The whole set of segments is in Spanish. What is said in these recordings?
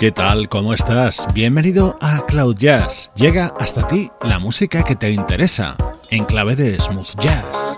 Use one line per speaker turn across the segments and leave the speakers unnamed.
¿Qué tal? ¿Cómo estás? Bienvenido a Cloud Jazz. Llega hasta ti la música que te interesa, en clave de smooth jazz.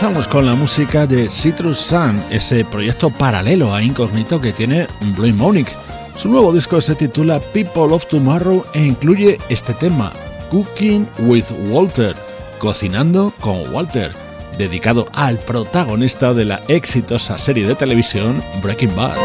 Comenzamos con la música de Citrus Sun, ese proyecto paralelo a Incognito que tiene Blue Monic. Su nuevo disco se titula People of Tomorrow e incluye este tema, Cooking with Walter, cocinando con Walter, dedicado al protagonista de la exitosa serie de televisión Breaking Bad.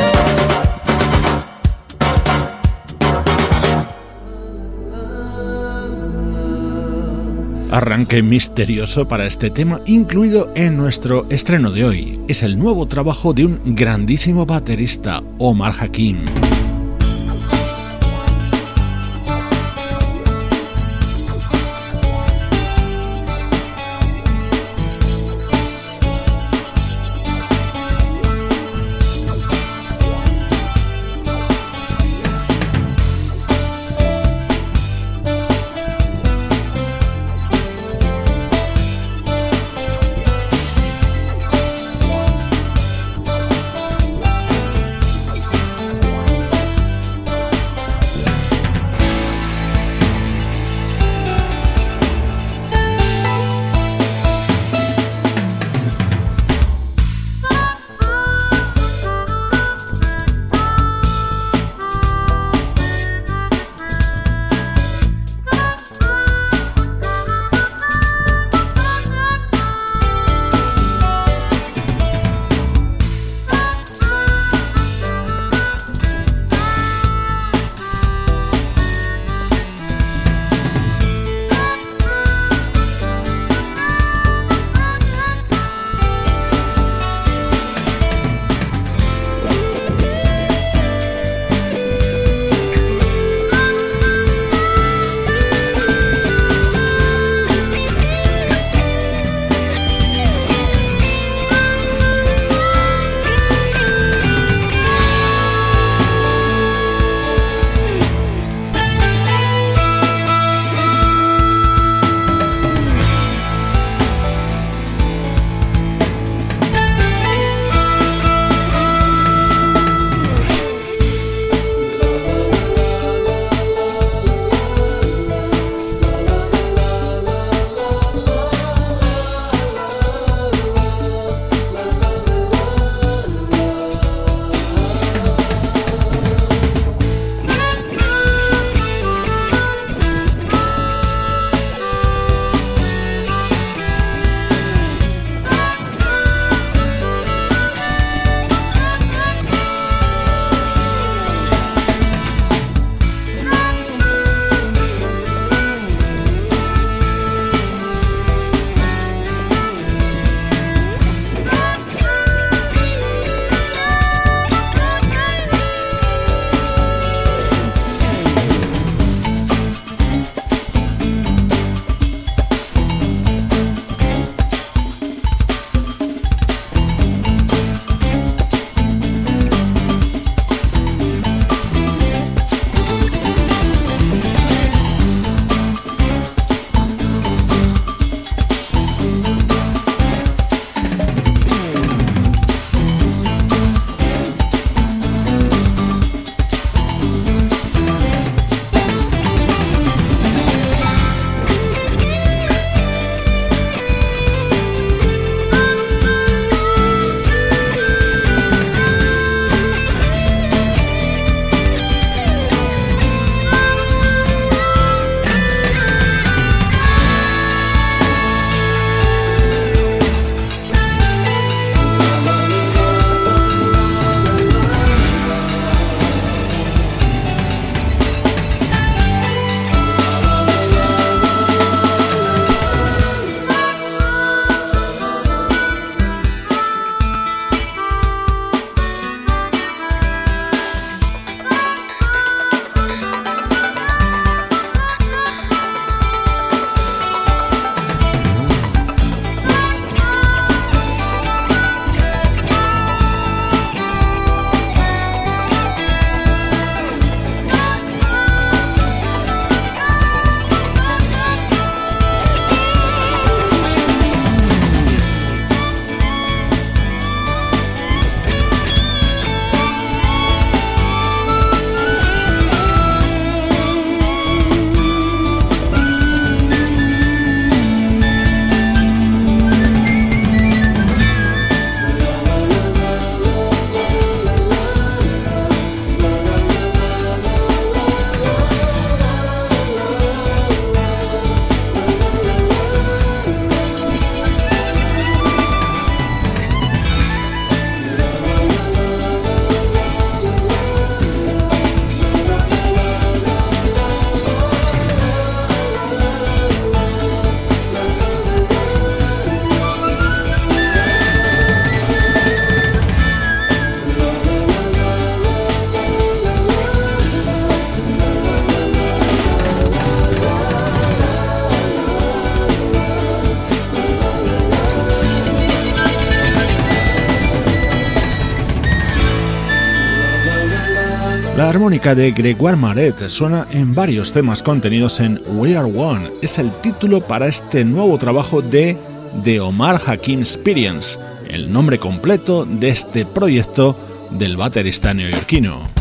Arranque misterioso para este tema incluido en nuestro estreno de hoy. Es el nuevo trabajo de un grandísimo baterista, Omar Hakim. Armónica de Gregoire Maret suena en varios temas contenidos en We Are One. Es el título para este nuevo trabajo de The Omar Hakim Experience, el nombre completo de este proyecto del baterista neoyorquino.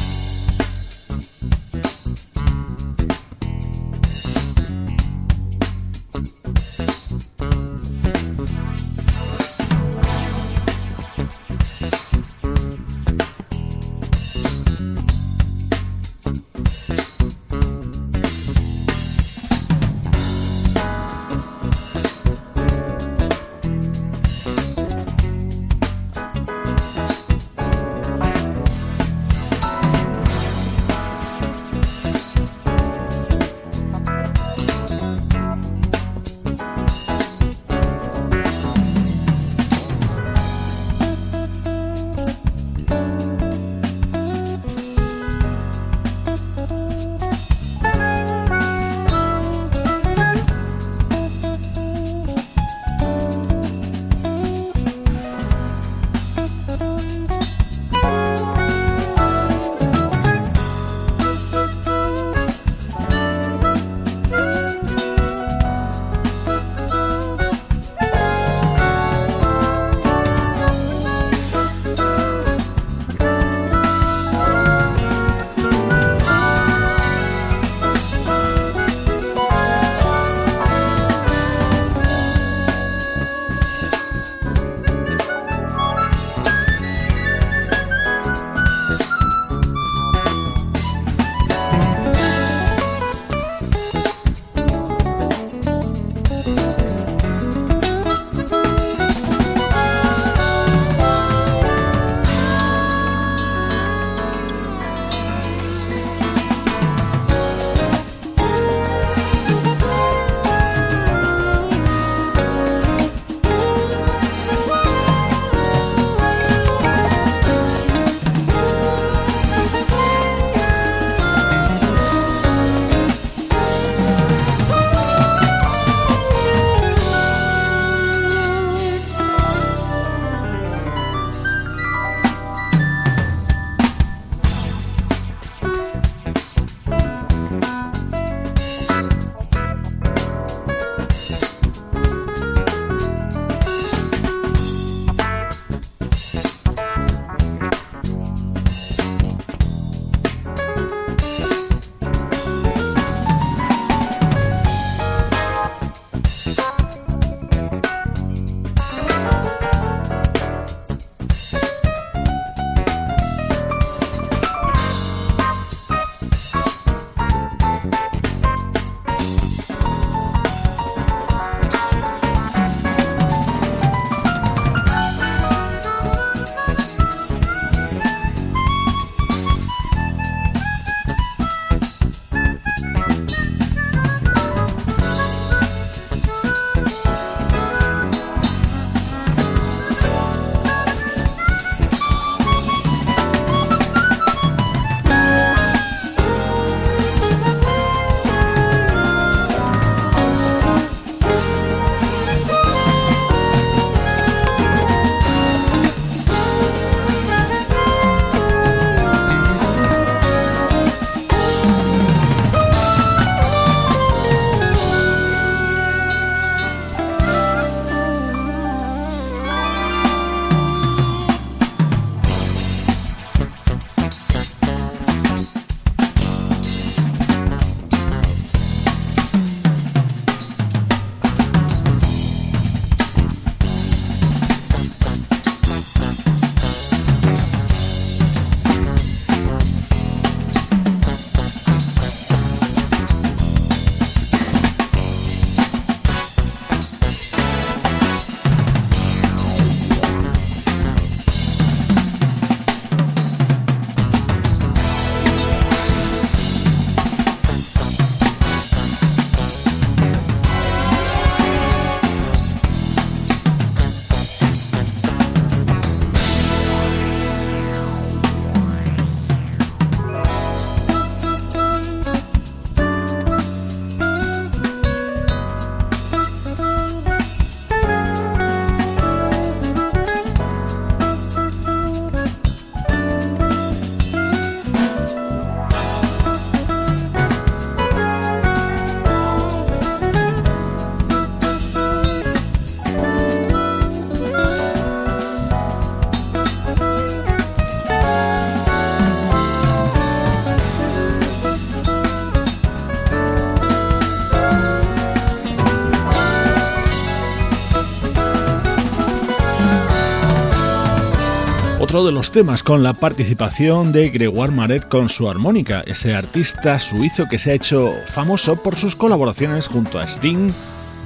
De los temas con la participación de Gregoire Maret con su armónica, ese artista suizo que se ha hecho famoso por sus colaboraciones junto a Sting,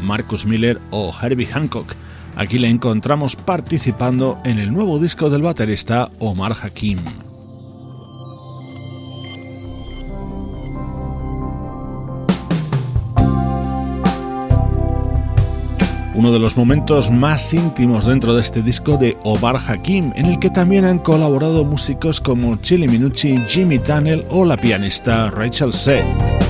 Marcus Miller o Herbie Hancock. Aquí le encontramos participando en el nuevo disco del baterista Omar Hakim. Uno de los momentos más íntimos dentro de este disco de Obar Hakim, en el que también han colaborado músicos como Chili Minucci, Jimmy Tunnell o la pianista Rachel Seth.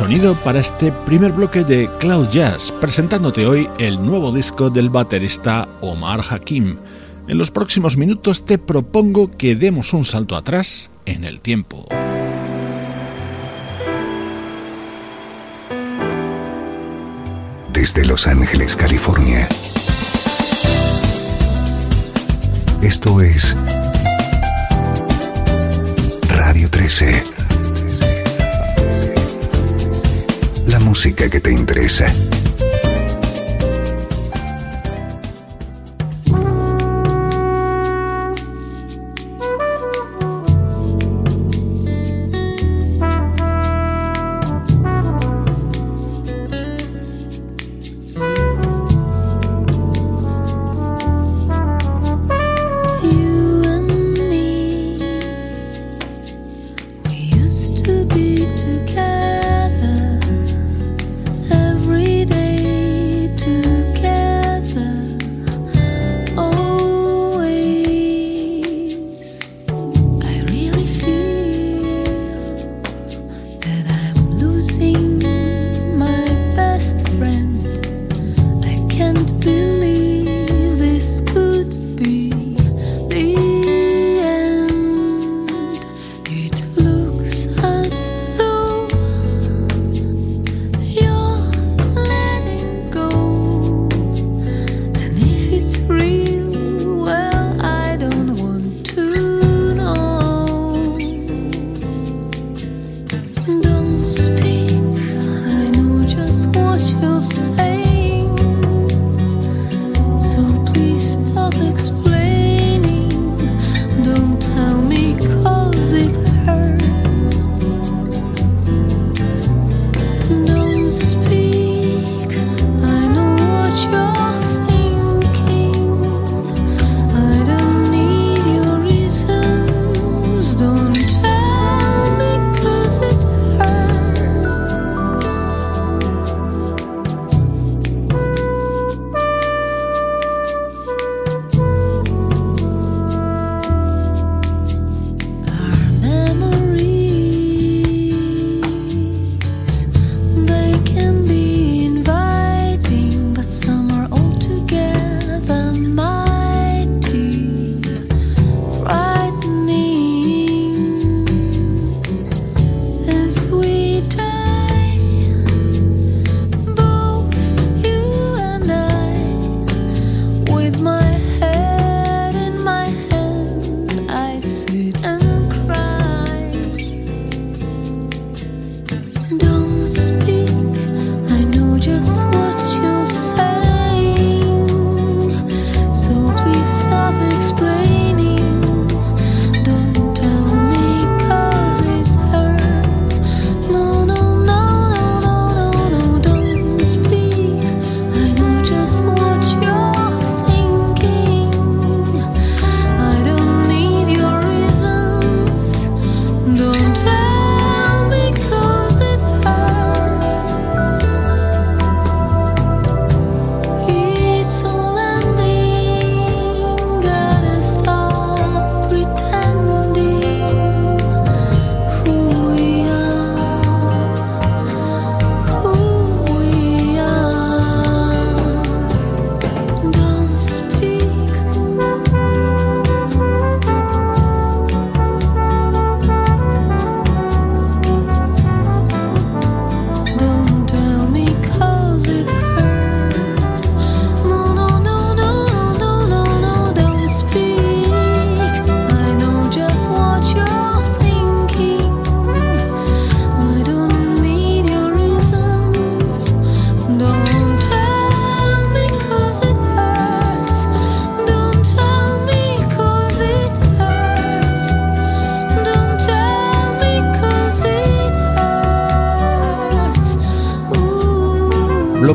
Sonido para este primer bloque de Cloud Jazz, presentándote hoy el nuevo disco del baterista Omar Hakim. En los próximos minutos te propongo que demos un salto atrás en el tiempo.
Desde Los Ángeles, California. Esto es Radio 13. Música que te interesa.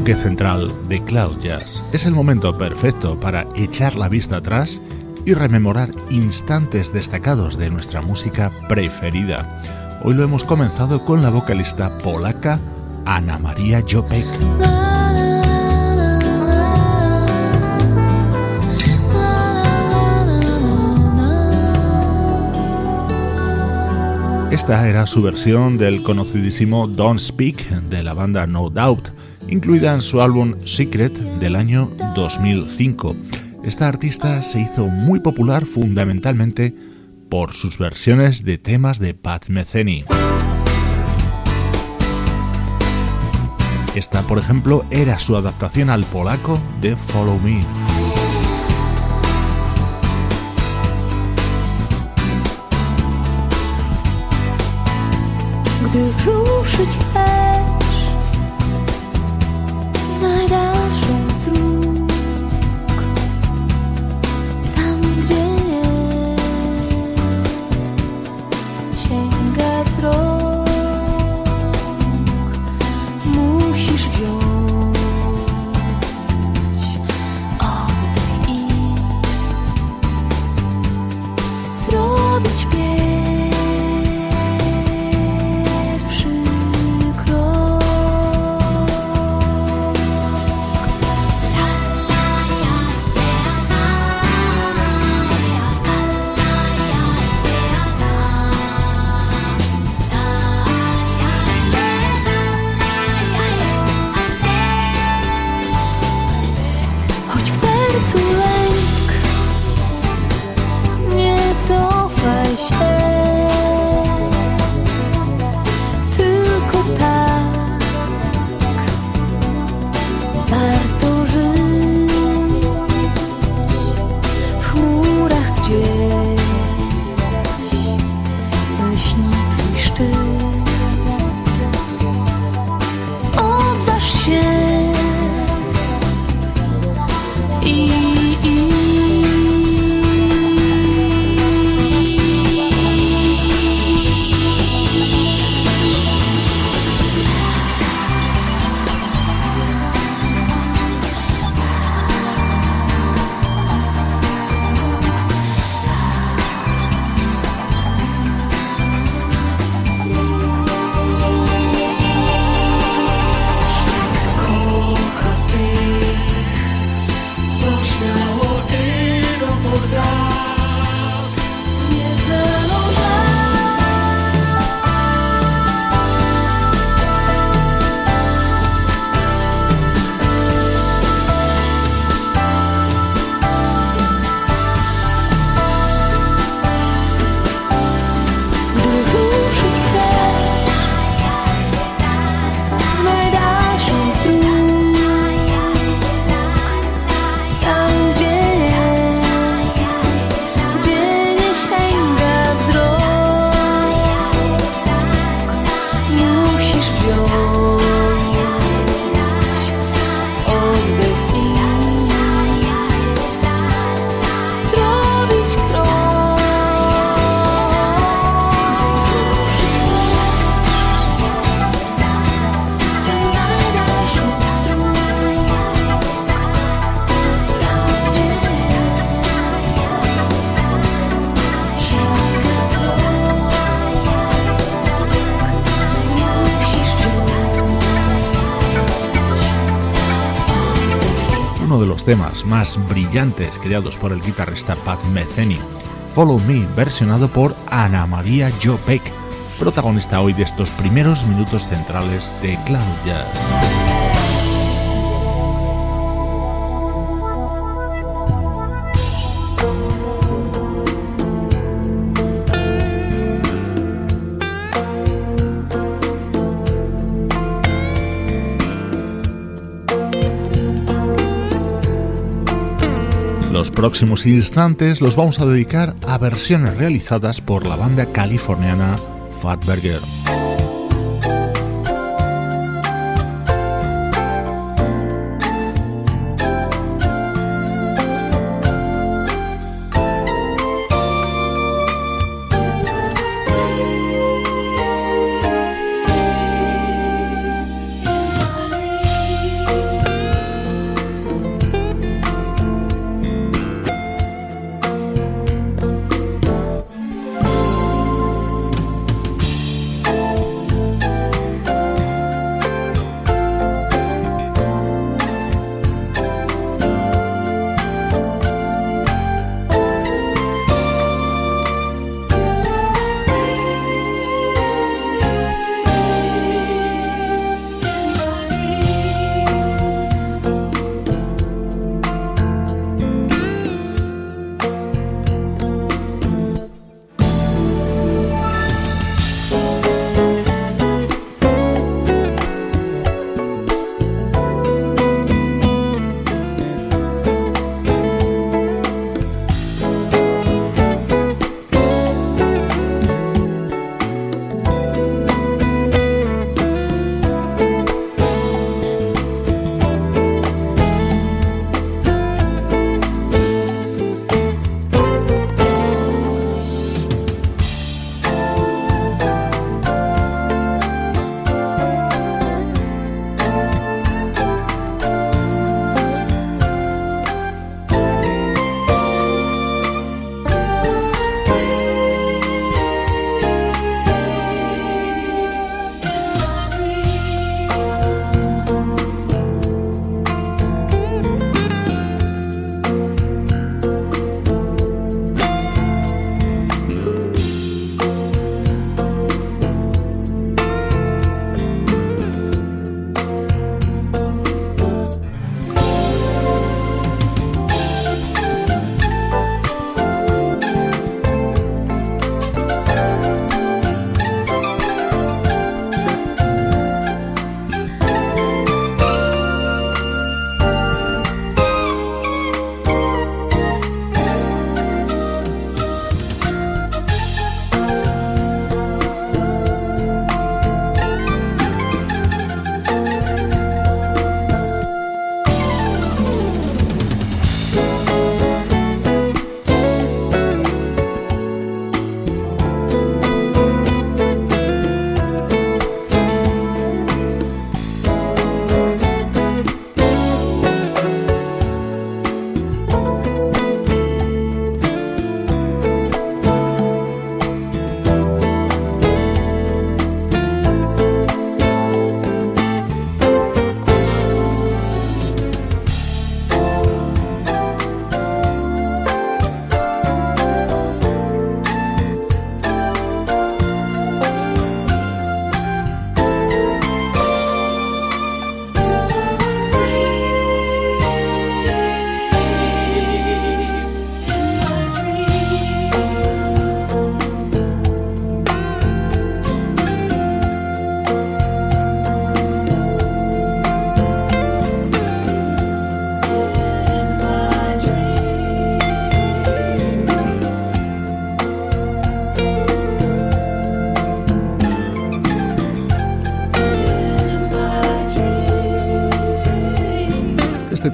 Bloque central de Cloud Jazz. Es el momento perfecto para echar la vista atrás y rememorar instantes destacados de nuestra música preferida. Hoy lo hemos comenzado con la vocalista polaca Ana María Jopek. Esta era su versión del conocidísimo Don't Speak de la banda No Doubt, incluida en su álbum Secret del año 2005. Esta artista se hizo muy popular fundamentalmente por sus versiones de temas de Pat Metheny. Esta, por ejemplo, era su adaptación al polaco de Follow Me. Temas más brillantes creados por el guitarrista Pat Metheny. Follow Me, versionado por Ana María Joe Peck, protagonista hoy de estos primeros minutos centrales de Cloud Jazz. Próximos instantes los vamos a dedicar a versiones realizadas por la banda californiana Fatburger.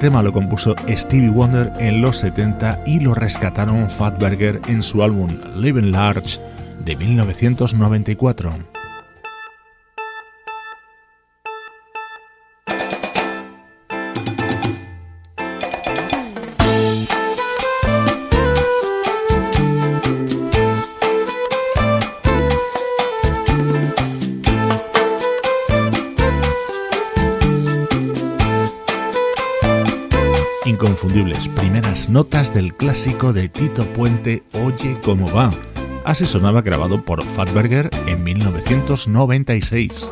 Tema lo compuso Stevie Wonder en los 70 y lo rescataron Fatberger en su álbum Living Large de 1994. Notas del clásico de Tito Puente Oye cómo va. Así sonaba grabado por Fatberger en 1996.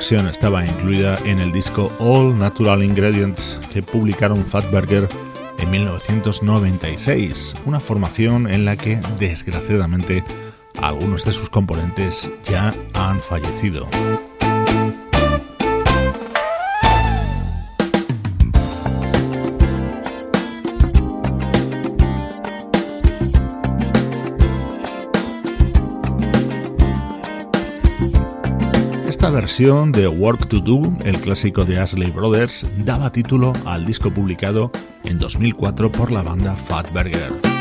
Estaba incluida en el disco All Natural Ingredients que publicaron Fatberger en 1996, una formación en la que desgraciadamente algunos de sus componentes ya han fallecido. Versión de Work to Do, el clásico de Ashley Brothers, daba título al disco publicado en 2004 por la banda Fatberger.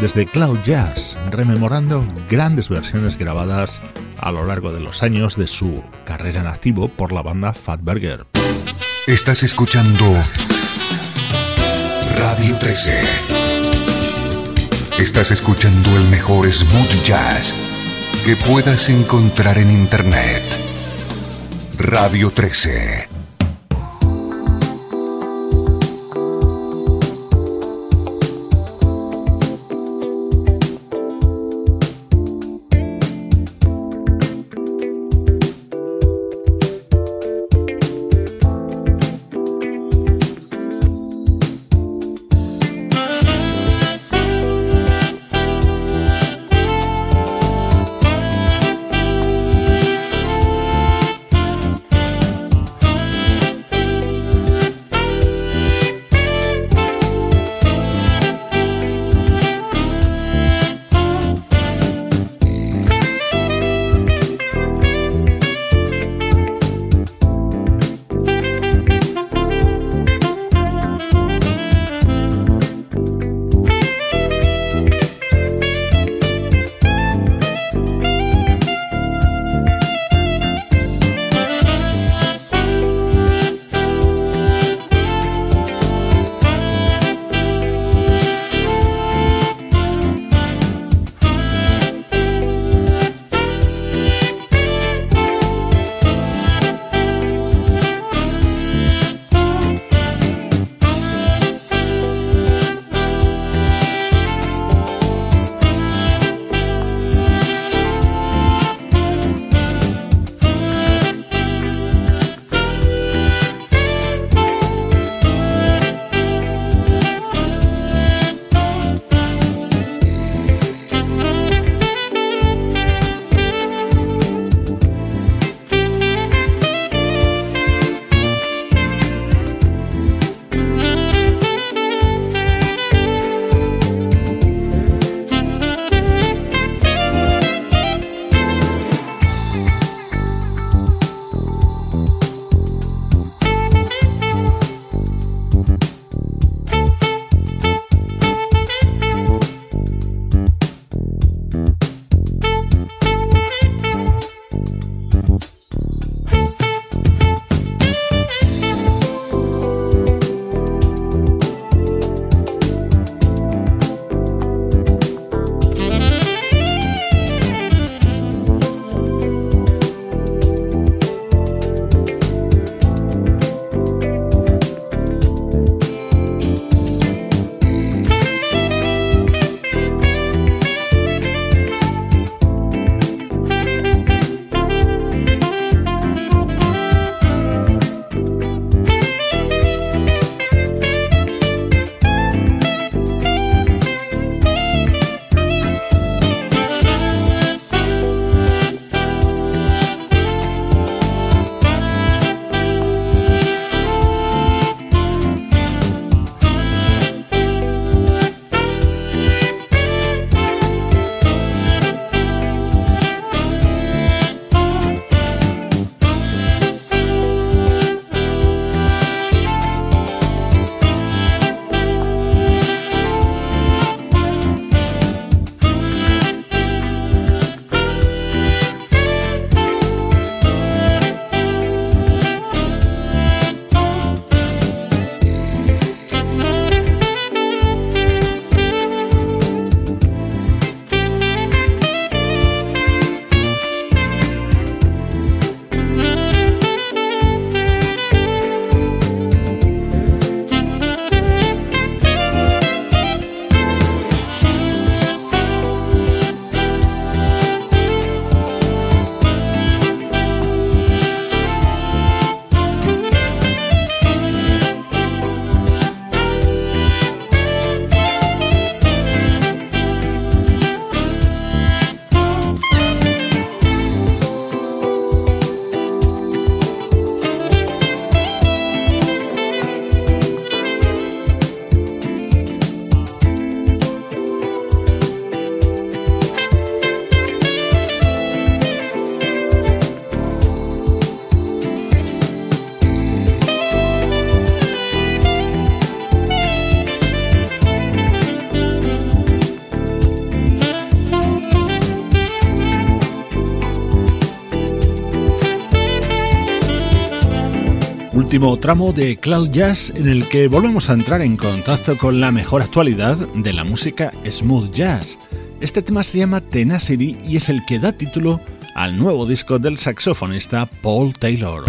Desde Cloud Jazz, rememorando grandes versiones grabadas a lo largo de los años de su carrera en activo por la banda Fatberger.
Estás escuchando Radio 13. Estás escuchando el mejor smooth jazz que puedas encontrar en Internet. Radio 13.
Último tramo de Cloud Jazz en el que volvemos a entrar en contacto con la mejor actualidad de la música smooth jazz. Este tema se llama Tenacity y es el que da título al nuevo disco del saxofonista Paul Taylor.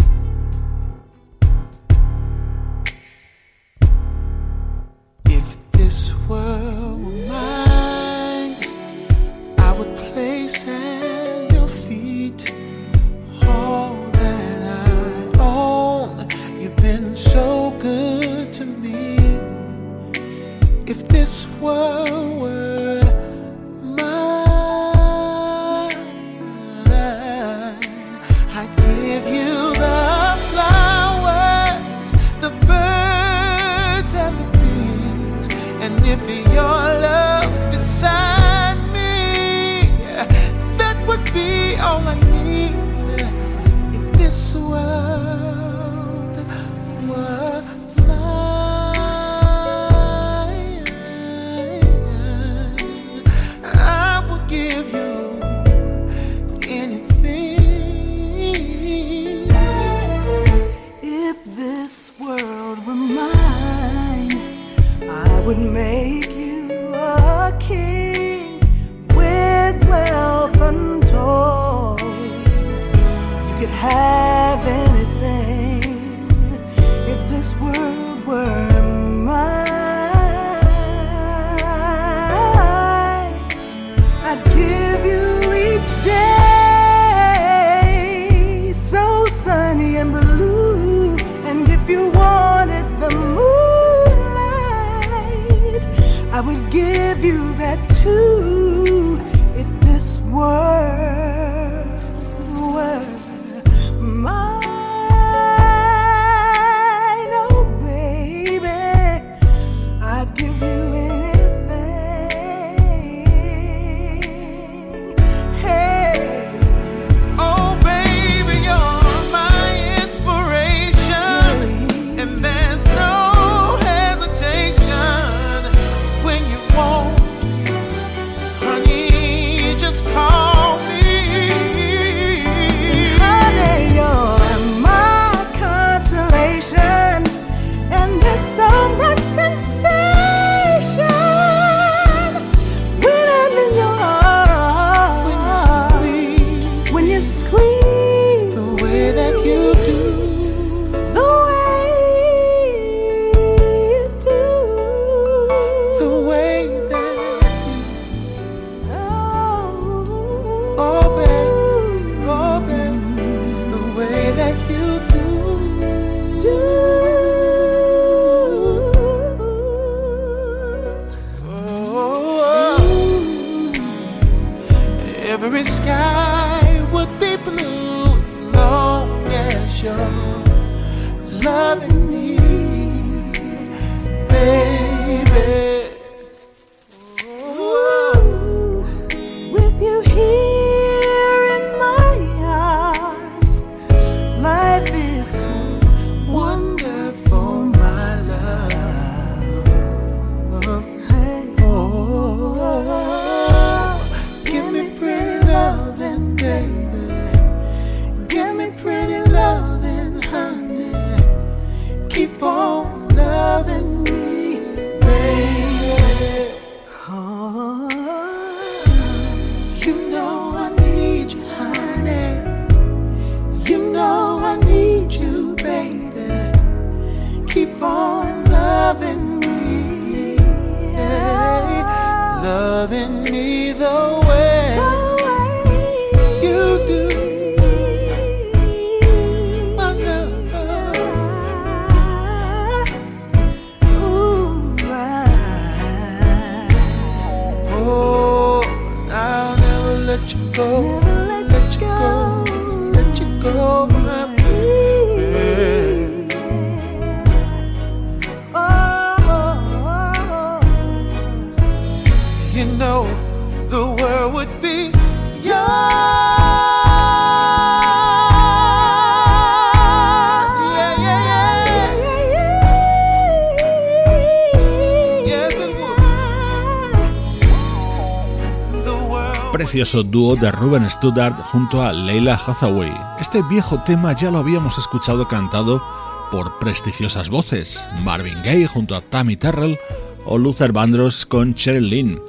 Precioso dúo de Ruben Studdard junto a Leila Hathaway. Este viejo tema ya lo habíamos escuchado cantado
por prestigiosas voces, Marvin Gaye junto a Tammy Terrell o Luther Vandross con Cheryl Lynn.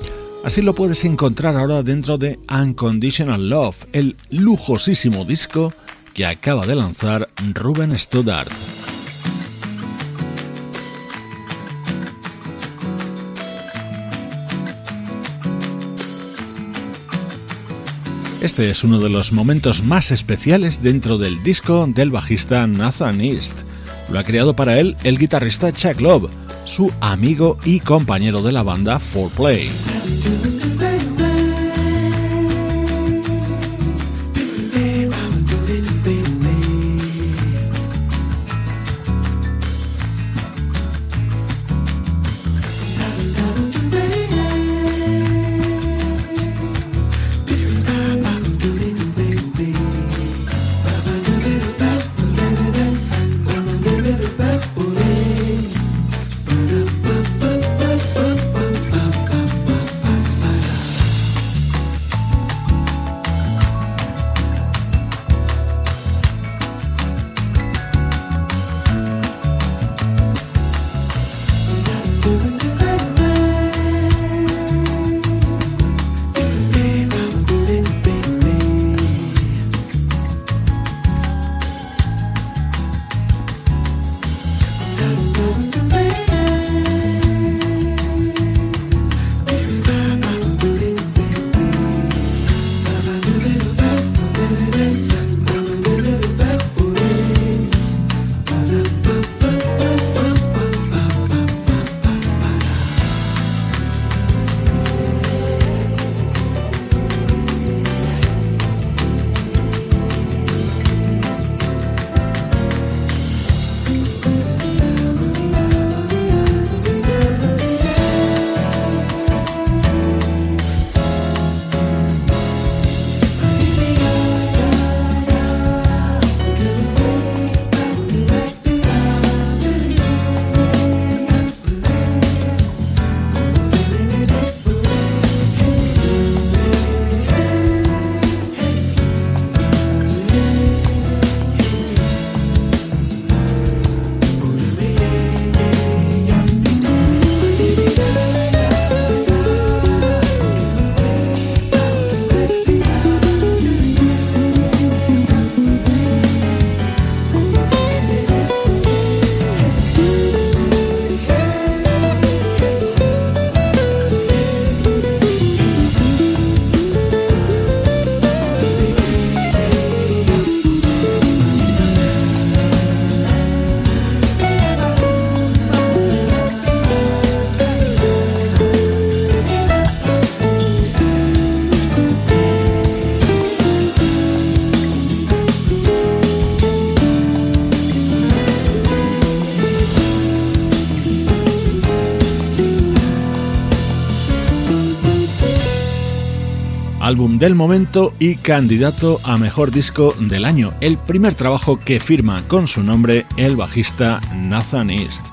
Así lo puedes encontrar ahora dentro de Unconditional Love, el lujosísimo disco que acaba de lanzar Ruben Studdard. Este es uno de los momentos más especiales dentro del disco del bajista Nathan East. Lo ha creado para él el guitarrista Chuck Love, su amigo y compañero de la banda 4Play. Álbum del momento y candidato a mejor disco del año, el primer trabajo que firma con su nombre el bajista Nathan East.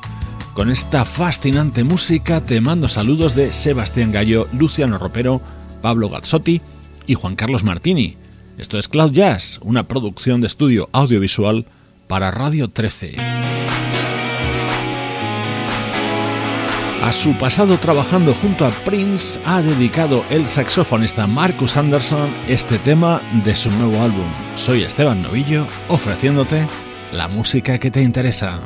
Con esta fascinante música te mando saludos de Sebastián Gallo, Luciano Ropero, Pablo Gazzotti y Juan Carlos Martini. Esto es Cloud Jazz, una producción de estudio audiovisual para Radio 13. A su pasado trabajando junto a Prince ha dedicado el saxofonista Marcus Anderson este tema de su nuevo álbum. Soy Esteban Novillo ofreciéndote la música que te interesa.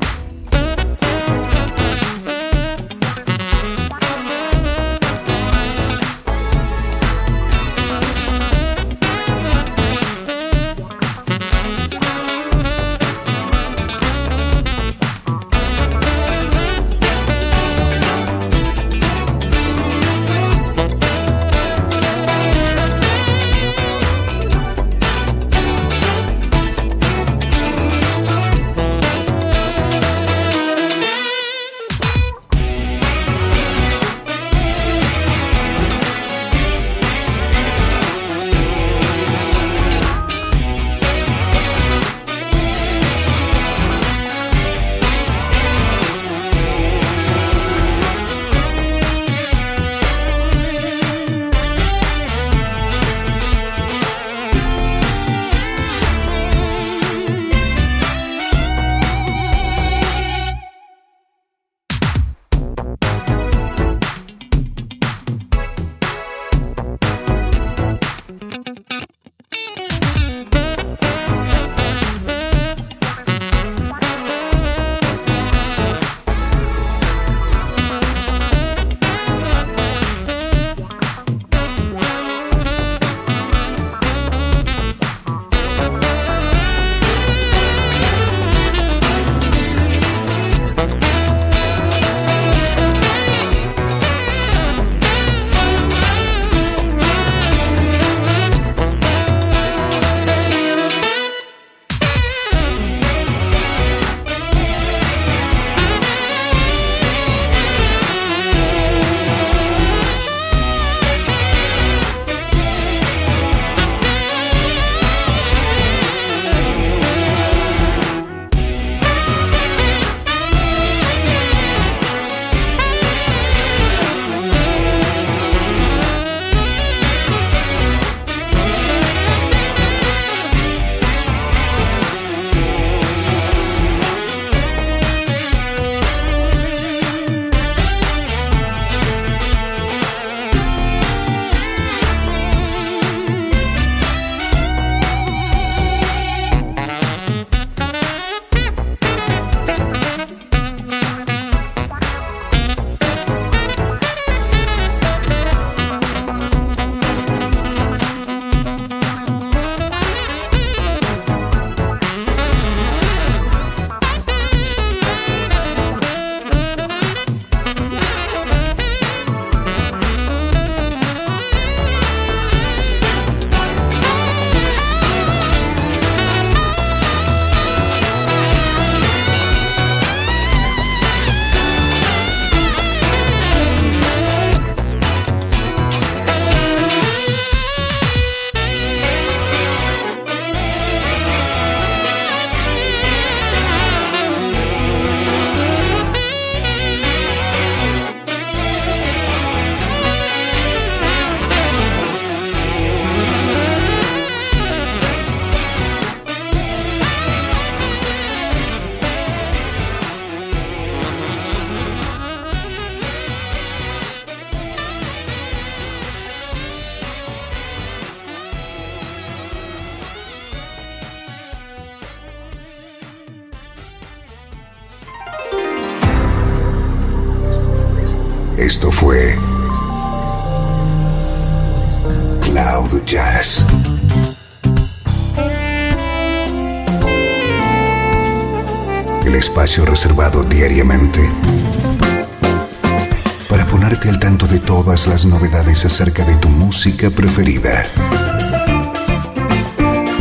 Acerca de tu música preferida.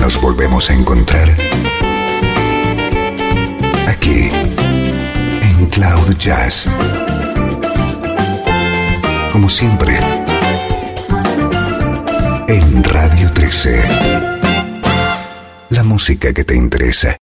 Nos volvemos a encontrar aquí en Cloud Jazz. Como siempre, en Radio 13. La música que te interesa.